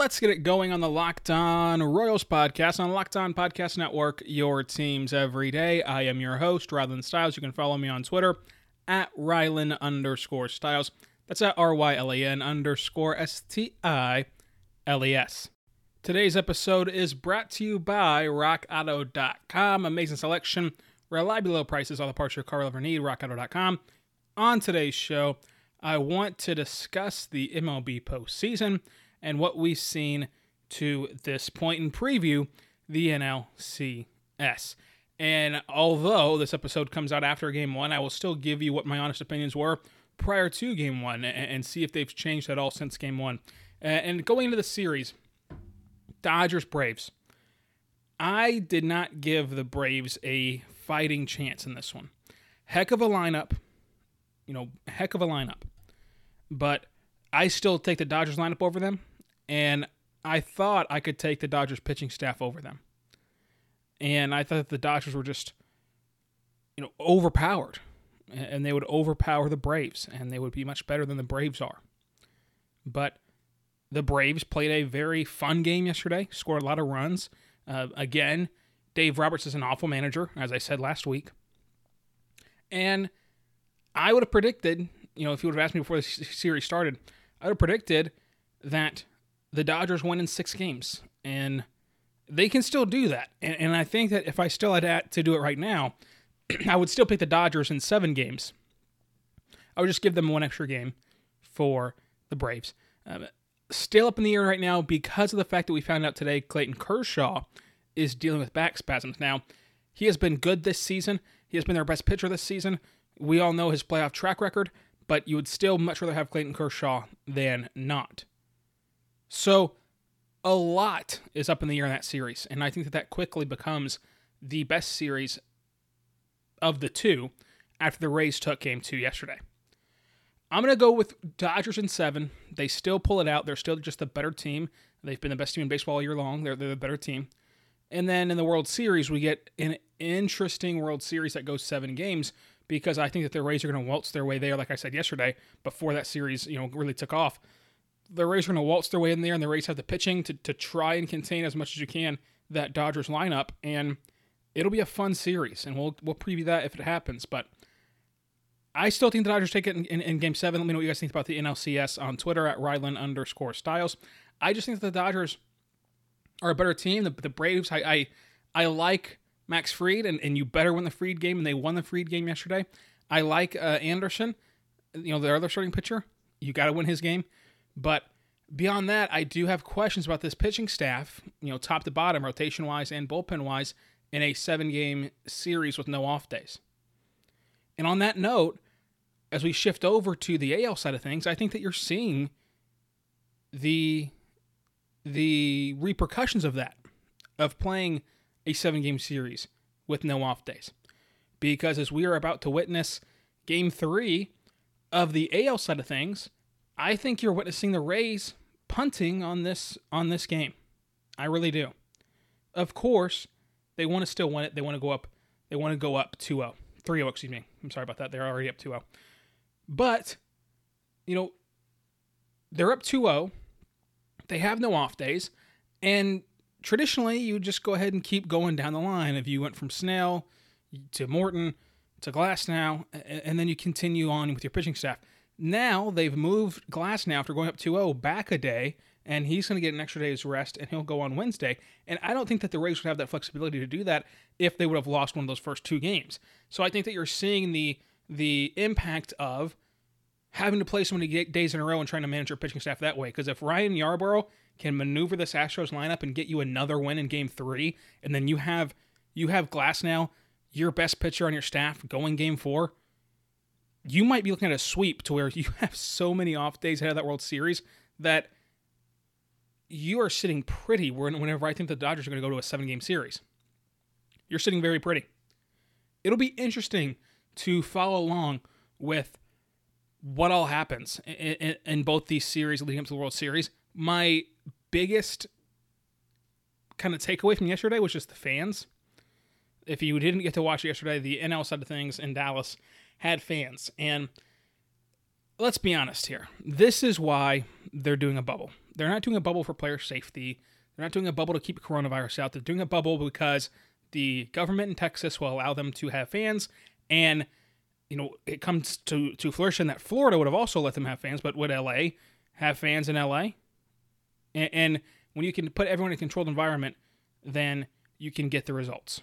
Let's get it going on the Locked On Royals podcast on Locked On Podcast Network, your teams every day. I am your host, Rylan Stiles. You can follow me on Twitter at Rylan underscore Stiles. That's at R Y L A N underscore S T I L E S. Today's episode is brought to you by RockAuto.com. Amazing selection, reliably low prices, all the parts your car will ever need. RockAuto.com. On today's show, I want to discuss the MLB postseason and what we've seen to this point in preview the NLCS. And although this episode comes out after game one, I will still give you what my honest opinions were prior to game one and, see if they've changed at all since game one. and going into the series, Dodgers Braves. I did not give the Braves a fighting chance in this one. Heck of a lineup, you know, heck of a lineup. But I still take the Dodgers lineup over them and I thought I could take the Dodgers pitching staff over them. And I thought the Dodgers were just, you know, overpowered, and they would overpower the Braves, and they would be much better than the Braves are. But the Braves played a very fun game yesterday, scored a lot of runs. Uh, again, Dave Roberts is an awful manager, as I said last week. And I would have predicted, you know, if you would have asked me before the series started, I would have predicted that the Dodgers win in six games, and they can still do that. And, and I think that if I still had to do it right now, I would still pick the Dodgers in seven games. I would just give them one extra game for the Braves. Um, still up in the air right now because of the fact that we found out today Clayton Kershaw is dealing with back spasms. Now, he has been good this season. He has been their best pitcher this season. We all know his playoff track record, but you would still much rather have Clayton Kershaw than not. So a lot is up in the air in that series, and I think that that quickly becomes the best series of the two after the Rays took game two yesterday. I'm going to go with Dodgers in seven. They still pull it out. They're still just a better team. They've been the best team in baseball all year long. They're, they're the better team. And then in the World Series, we get an interesting World Series that goes seven games because I think that the Rays are going to waltz their way there, like I said yesterday, before that series, you know, really took off the Rays are going to waltz their way in there, and the Rays have the pitching to, to try and contain as much as you can that Dodgers lineup, and it'll be a fun series, and we'll we'll preview that if it happens. But I still think the Dodgers take it in, in, in Game Seven. Let me know what you guys think about the NLCS on Twitter at Rylan underscore Stiles. I just think that the Dodgers are a better team. The, the Braves, I, I I like Max Fried, and, and you better win the Fried game, and they won the Fried game yesterday. I like uh, Anderson, you know, their other starting pitcher. You got to win his game. But beyond that, I do have questions about this pitching staff, you know, top to bottom, rotation wise and bullpen wise, in a seven game series with no off days. And on that note, as we shift over to the AL side of things, I think that you're seeing the the repercussions of that, of playing a seven game series with no off days. Because as we are about to witness game three of the AL side of things, I think you're witnessing the Rays punting on this on this game. I really do. Of course, they want to still win it. They want to go up. They want to go up 2-0. 3-0, excuse me. I'm sorry about that. They're already up 2-0. But, you know, they're up 2-0. They have no off days. And traditionally, you just go ahead and keep going down the line. If you went from Snell to Morton to Glasnow, and then you continue on with your pitching staff. Now they've moved Glasnow after going up 2-0 back a day, and he's going to get an extra day's rest, and he'll go on Wednesday. And I don't think that the Rays would have that flexibility to do that if they would have lost one of those first two games. So I think that you're seeing the the impact of having to play so many days in a row and trying to manage your pitching staff that way. Because if Ryan Yarbrough can maneuver this Astros lineup and get you another win in Game Three, and then you have you have Glasnow, your best pitcher on your staff, going Game Four you might be looking at a sweep to where you have so many off days ahead of that World Series that you are sitting pretty whenever I think the Dodgers are going to go to a seven game series. You're sitting very pretty. It'll be interesting to follow along with what all happens in, in, in both these series leading up to the World Series. My biggest kind of takeaway from yesterday was just the fans. If you didn't get to watch yesterday, the NL side of things in Dallas had fans. And let's be honest here. This is why they're doing a bubble. They're not doing a bubble for player safety. They're not doing a bubble to keep coronavirus out. They're doing a bubble because the government in Texas will allow them to have fans. And, you know, it comes to, to fruition that Florida would have also let them have fans, but would LA have fans in LA? And, and when you can put everyone in a controlled environment, then you can get the results.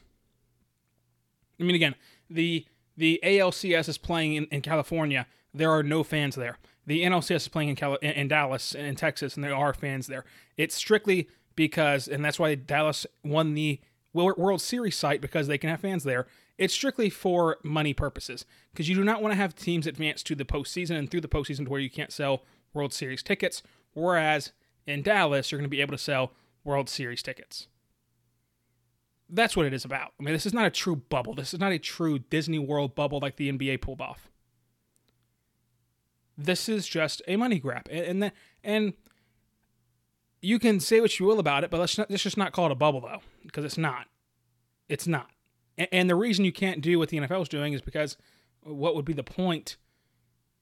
I mean, again, the the ALCS is playing in, in California. There are no fans there. The NLCS is playing in, in Dallas, in Texas, and there are fans there. It's strictly because, and that's why Dallas won the World Series site because they can have fans there. It's strictly for money purposes because you do not want to have teams advance to the postseason and through the postseason to where you can't sell World Series tickets. Whereas in Dallas, you're going to be able to sell World Series tickets. That's what it is about. I mean, this is not a true bubble. This is not a true Disney World bubble like the NBA pulled off. This is just a money grab, and and, and you can say what you will about it, but let's not, let's just not call it a bubble though, because it's not. It's not. And, and the reason you can't do what the NFL is doing is because what would be the point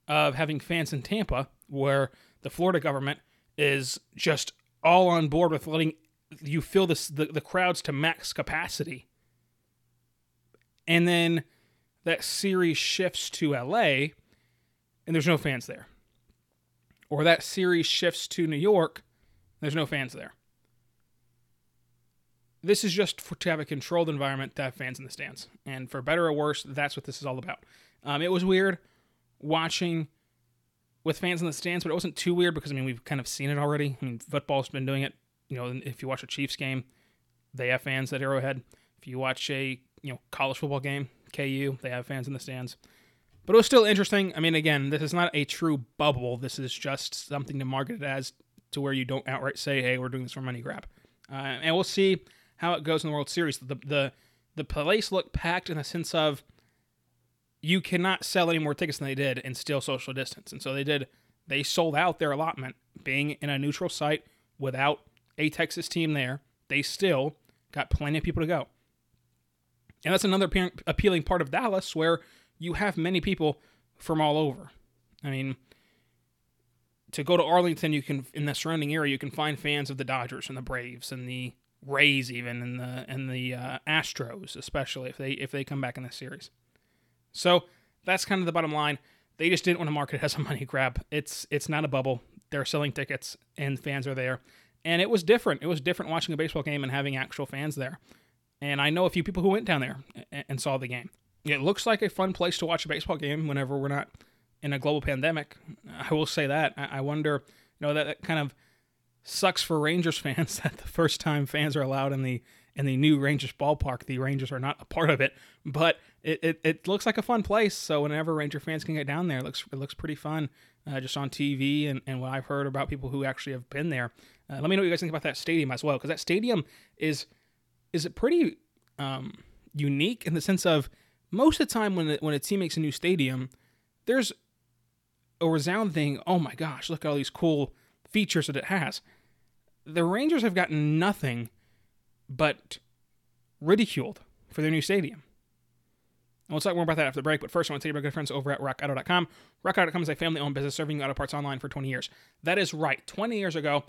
of having fans in Tampa, where the Florida government is just all on board with letting you fill this the, the crowds to max capacity. And then that series shifts to LA and there's no fans there. Or that series shifts to New York, there's no fans there. This is just for, to have a controlled environment to have fans in the stands. And for better or worse, that's what this is all about. Um, it was weird watching with fans in the stands, but it wasn't too weird because I mean we've kind of seen it already. I mean football's been doing it. You know, if you watch a Chiefs game, they have fans at Arrowhead. If you watch a you know college football game, KU, they have fans in the stands. But it was still interesting. I mean, again, this is not a true bubble. This is just something to market it as to where you don't outright say, "Hey, we're doing this for money grab." Uh, and we'll see how it goes in the World Series. The the the place looked packed in the sense of you cannot sell any more tickets than they did and still social distance. And so they did. They sold out their allotment, being in a neutral site without a Texas team there. They still got plenty of people to go. And that's another appealing part of Dallas where you have many people from all over. I mean, to go to Arlington, you can in the surrounding area, you can find fans of the Dodgers and the Braves and the Rays, even and the and the uh, Astros, especially if they if they come back in the series. So that's kind of the bottom line. They just didn't want to market it as a money grab. It's it's not a bubble. They're selling tickets and fans are there, and it was different. It was different watching a baseball game and having actual fans there. And I know a few people who went down there and, and saw the game it looks like a fun place to watch a baseball game whenever we're not in a global pandemic. I will say that. I wonder, you know, that, that kind of sucks for Rangers fans that the first time fans are allowed in the in the new Rangers ballpark, the Rangers are not a part of it. But it, it, it looks like a fun place. So whenever Ranger fans can get down there, it looks it looks pretty fun. Uh, just on TV and, and what I've heard about people who actually have been there. Uh, let me know what you guys think about that stadium as well, because that stadium is is pretty um, unique in the sense of most of the time when when a team makes a new stadium, there's a resounding, oh my gosh, look at all these cool features that it has. The Rangers have gotten nothing but ridiculed for their new stadium. And we'll talk more about that after the break, but first I want to tell you about good friends over at RockAuto.com. RockAuto.com is a family owned business serving auto parts online for 20 years. That is right. 20 years ago,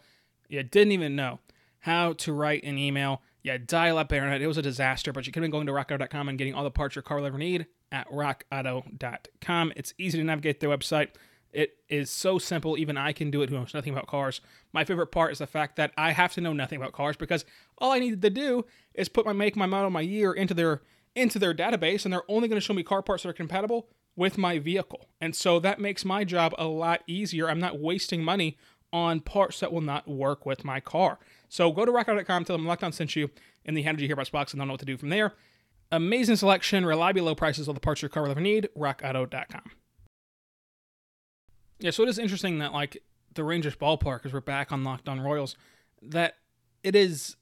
you didn't even know how to write an email yeah, dial up internet. It was a disaster, but you could have been going to rockauto.com and getting all the parts your car will ever need at rockauto.com. It's easy to navigate their website. It is so simple, even I can do it who knows nothing about cars. My favorite part is the fact that I have to know nothing about cars because all I needed to do is put my make, my model, my year into their into their database, and they're only going to show me car parts that are compatible with my vehicle. And so that makes my job a lot easier. I'm not wasting money on parts that will not work with my car. So go to rockauto.com, tell them Locked On sent you, in the Hear About box, and they'll know what to do from there. Amazing selection, reliably low prices, all the parts your car will ever need. RockAuto.com. Yeah, so it is interesting that like the Rangers ballpark, as we're back on Locked On Royals, that it is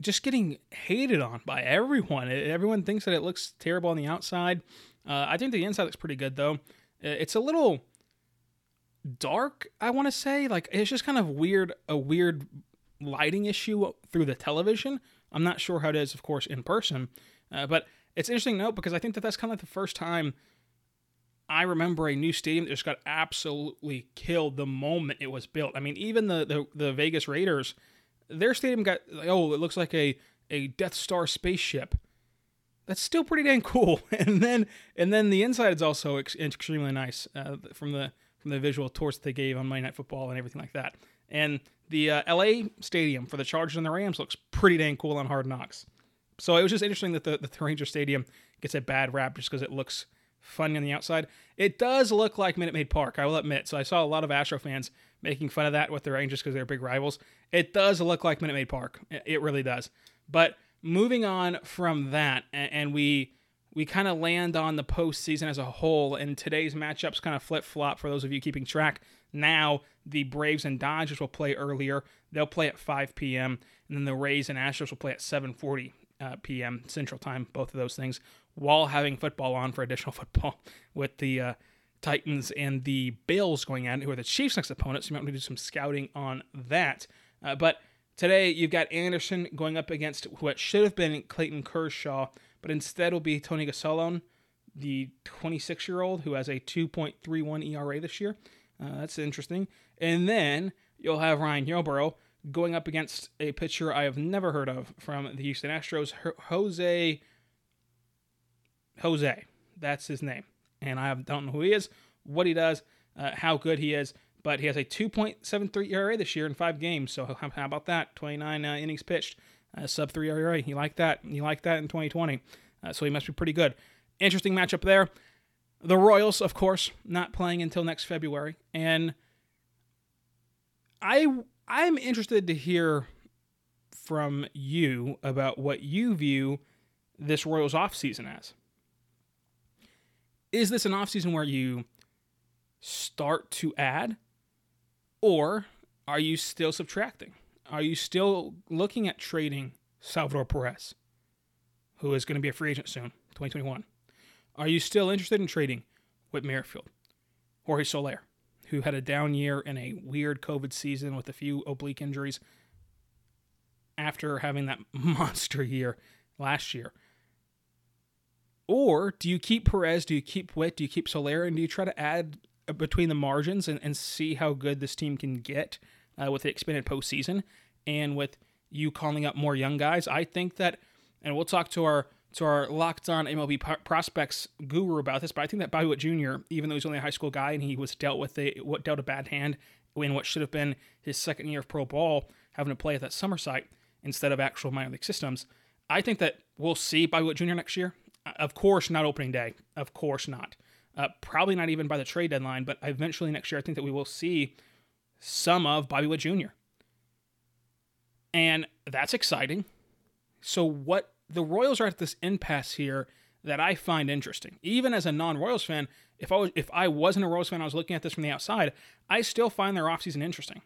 just getting hated on by everyone. Everyone thinks that it looks terrible on the outside. Uh, I think the inside looks pretty good though. It's a little dark, I want to say. Like it's just kind of weird, a weird lighting issue through the television. I'm not sure how it is, of course, in person, uh, but it's interesting note because I think that that's kind of like the first time I remember a new stadium that just got absolutely killed the moment it was built. I mean, even the the, the Vegas Raiders, their stadium got like, oh, it looks like a a Death Star spaceship. That's still pretty dang cool. And then and then the inside is also ex- extremely nice uh, from the from the visual tours that they gave on Monday Night Football and everything like that. And the uh, LA stadium for the Chargers and the Rams looks pretty dang cool on Hard Knocks. So it was just interesting that the, the Ranger Stadium gets a bad rap just because it looks funny on the outside. It does look like Minute Maid Park, I will admit. So I saw a lot of Astro fans making fun of that with the Rangers because they're big rivals. It does look like Minute Maid Park. It really does. But moving on from that, and we we kind of land on the postseason as a whole, and today's matchups kind of flip flop for those of you keeping track. Now, the Braves and Dodgers will play earlier. They'll play at 5 p.m., and then the Rays and Astros will play at 7:40 uh, p.m. Central Time. Both of those things while having football on for additional football with the uh, Titans and the Bills going at it, who are the Chiefs' next opponents. So you might want to do some scouting on that. Uh, but today you've got Anderson going up against what should have been Clayton Kershaw, but instead will be Tony Gonsolin, the 26 year old who has a 2.31 ERA this year. Uh, that's interesting. And then you'll have Ryan Yarbrough going up against a pitcher I have never heard of from the Houston Astros, Jose. Jose. That's his name. And I don't know who he is, what he does, uh, how good he is, but he has a 2.73 ERA this year in five games. So how about that? 29 uh, innings pitched, uh, sub 3 ERA. You like that? You like that in 2020. Uh, so he must be pretty good. Interesting matchup there. The Royals, of course, not playing until next February, and I I'm interested to hear from you about what you view this Royals offseason as. Is this an offseason where you start to add, or are you still subtracting? Are you still looking at trading Salvador Perez, who is going to be a free agent soon, 2021? Are you still interested in trading Whit Merrifield, Jorge Soler, who had a down year in a weird COVID season with a few oblique injuries after having that monster year last year? Or do you keep Perez? Do you keep Whit? Do you keep Soler? And do you try to add between the margins and, and see how good this team can get uh, with the expanded postseason and with you calling up more young guys? I think that, and we'll talk to our to our locked on MLB prospects guru about this, but I think that Bobby Witt Jr., even though he's only a high school guy and he was dealt with a what dealt a bad hand in what should have been his second year of pro ball, having to play at that summer site instead of actual minor league systems, I think that we'll see Bobby Witt Jr. next year. Of course, not opening day. Of course not. Uh, probably not even by the trade deadline, but eventually next year, I think that we will see some of Bobby Witt Jr. And that's exciting. So, what the Royals are at this impasse here that I find interesting. Even as a non-Royals fan, if I was if I wasn't a Royals fan, I was looking at this from the outside, I still find their offseason interesting.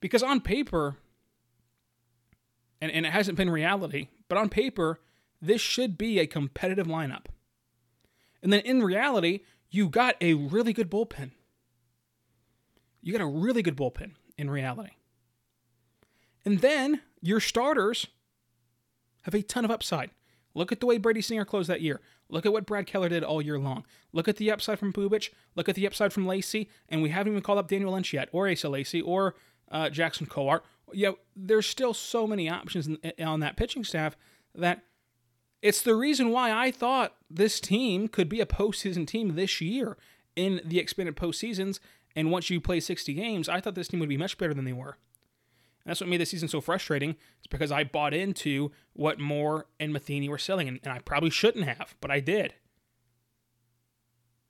Because on paper, and, and it hasn't been reality, but on paper, this should be a competitive lineup. And then in reality, you got a really good bullpen. You got a really good bullpen in reality. And then your starters have a ton of upside. Look at the way Brady Singer closed that year. Look at what Brad Keller did all year long. Look at the upside from Bubic. Look at the upside from Lacy. And we haven't even called up Daniel Lynch yet, or Asa Lacy, or uh, Jackson Kowar. Yeah, there's still so many options in, on that pitching staff that it's the reason why I thought this team could be a postseason team this year in the expanded postseasons. And once you play 60 games, I thought this team would be much better than they were. And that's what made the season so frustrating. It's because I bought into what Moore and Matheny were selling, and, and I probably shouldn't have, but I did.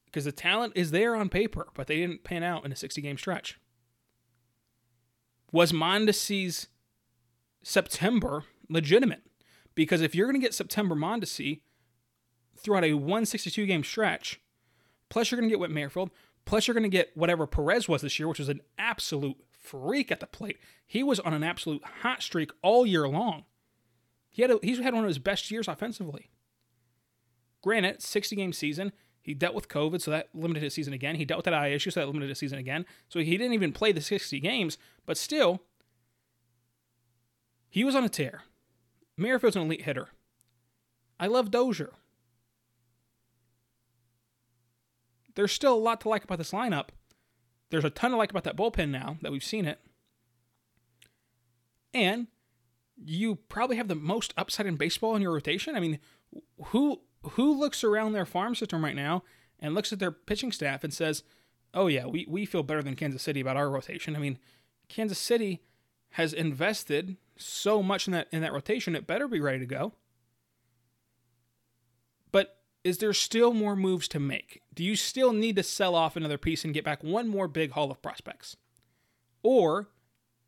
Because the talent is there on paper, but they didn't pan out in a 60 game stretch. Was Mondesi's September legitimate? Because if you're going to get September Mondesi throughout a 162 game stretch, plus you're going to get Whit Merrifield, plus you're going to get whatever Perez was this year, which was an absolute freak at the plate. He was on an absolute hot streak all year long. He had a, he's had one of his best years offensively. Granted, 60 game season. He dealt with COVID, so that limited his season again. He dealt with that eye issue, so that limited his season again. So he didn't even play the 60 games, but still, he was on a tear. Merrifield's an elite hitter. I love Dozier. There's still a lot to like about this lineup. There's a ton to like about that bullpen now that we've seen it. And you probably have the most upside in baseball in your rotation. I mean, who who looks around their farm system right now and looks at their pitching staff and says, "Oh yeah, we we feel better than Kansas City about our rotation." I mean, Kansas City has invested so much in that in that rotation, it better be ready to go. Is there still more moves to make? Do you still need to sell off another piece and get back one more big haul of prospects? Or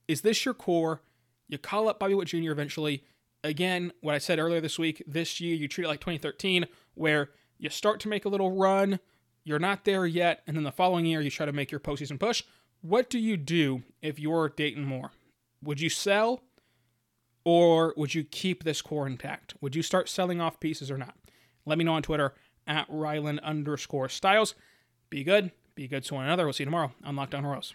is this your core? You call up Bobby Witt Jr. eventually. Again, what I said earlier this week, this year you treat it like 2013, where you start to make a little run, you're not there yet, and then the following year you try to make your postseason push. What do you do if you're Dayton Moore? Would you sell or would you keep this core intact? Would you start selling off pieces or not? Let me know on Twitter at Rylan underscore Stiles. Be good. Be good to one another. We'll see you tomorrow on Locked On Royals.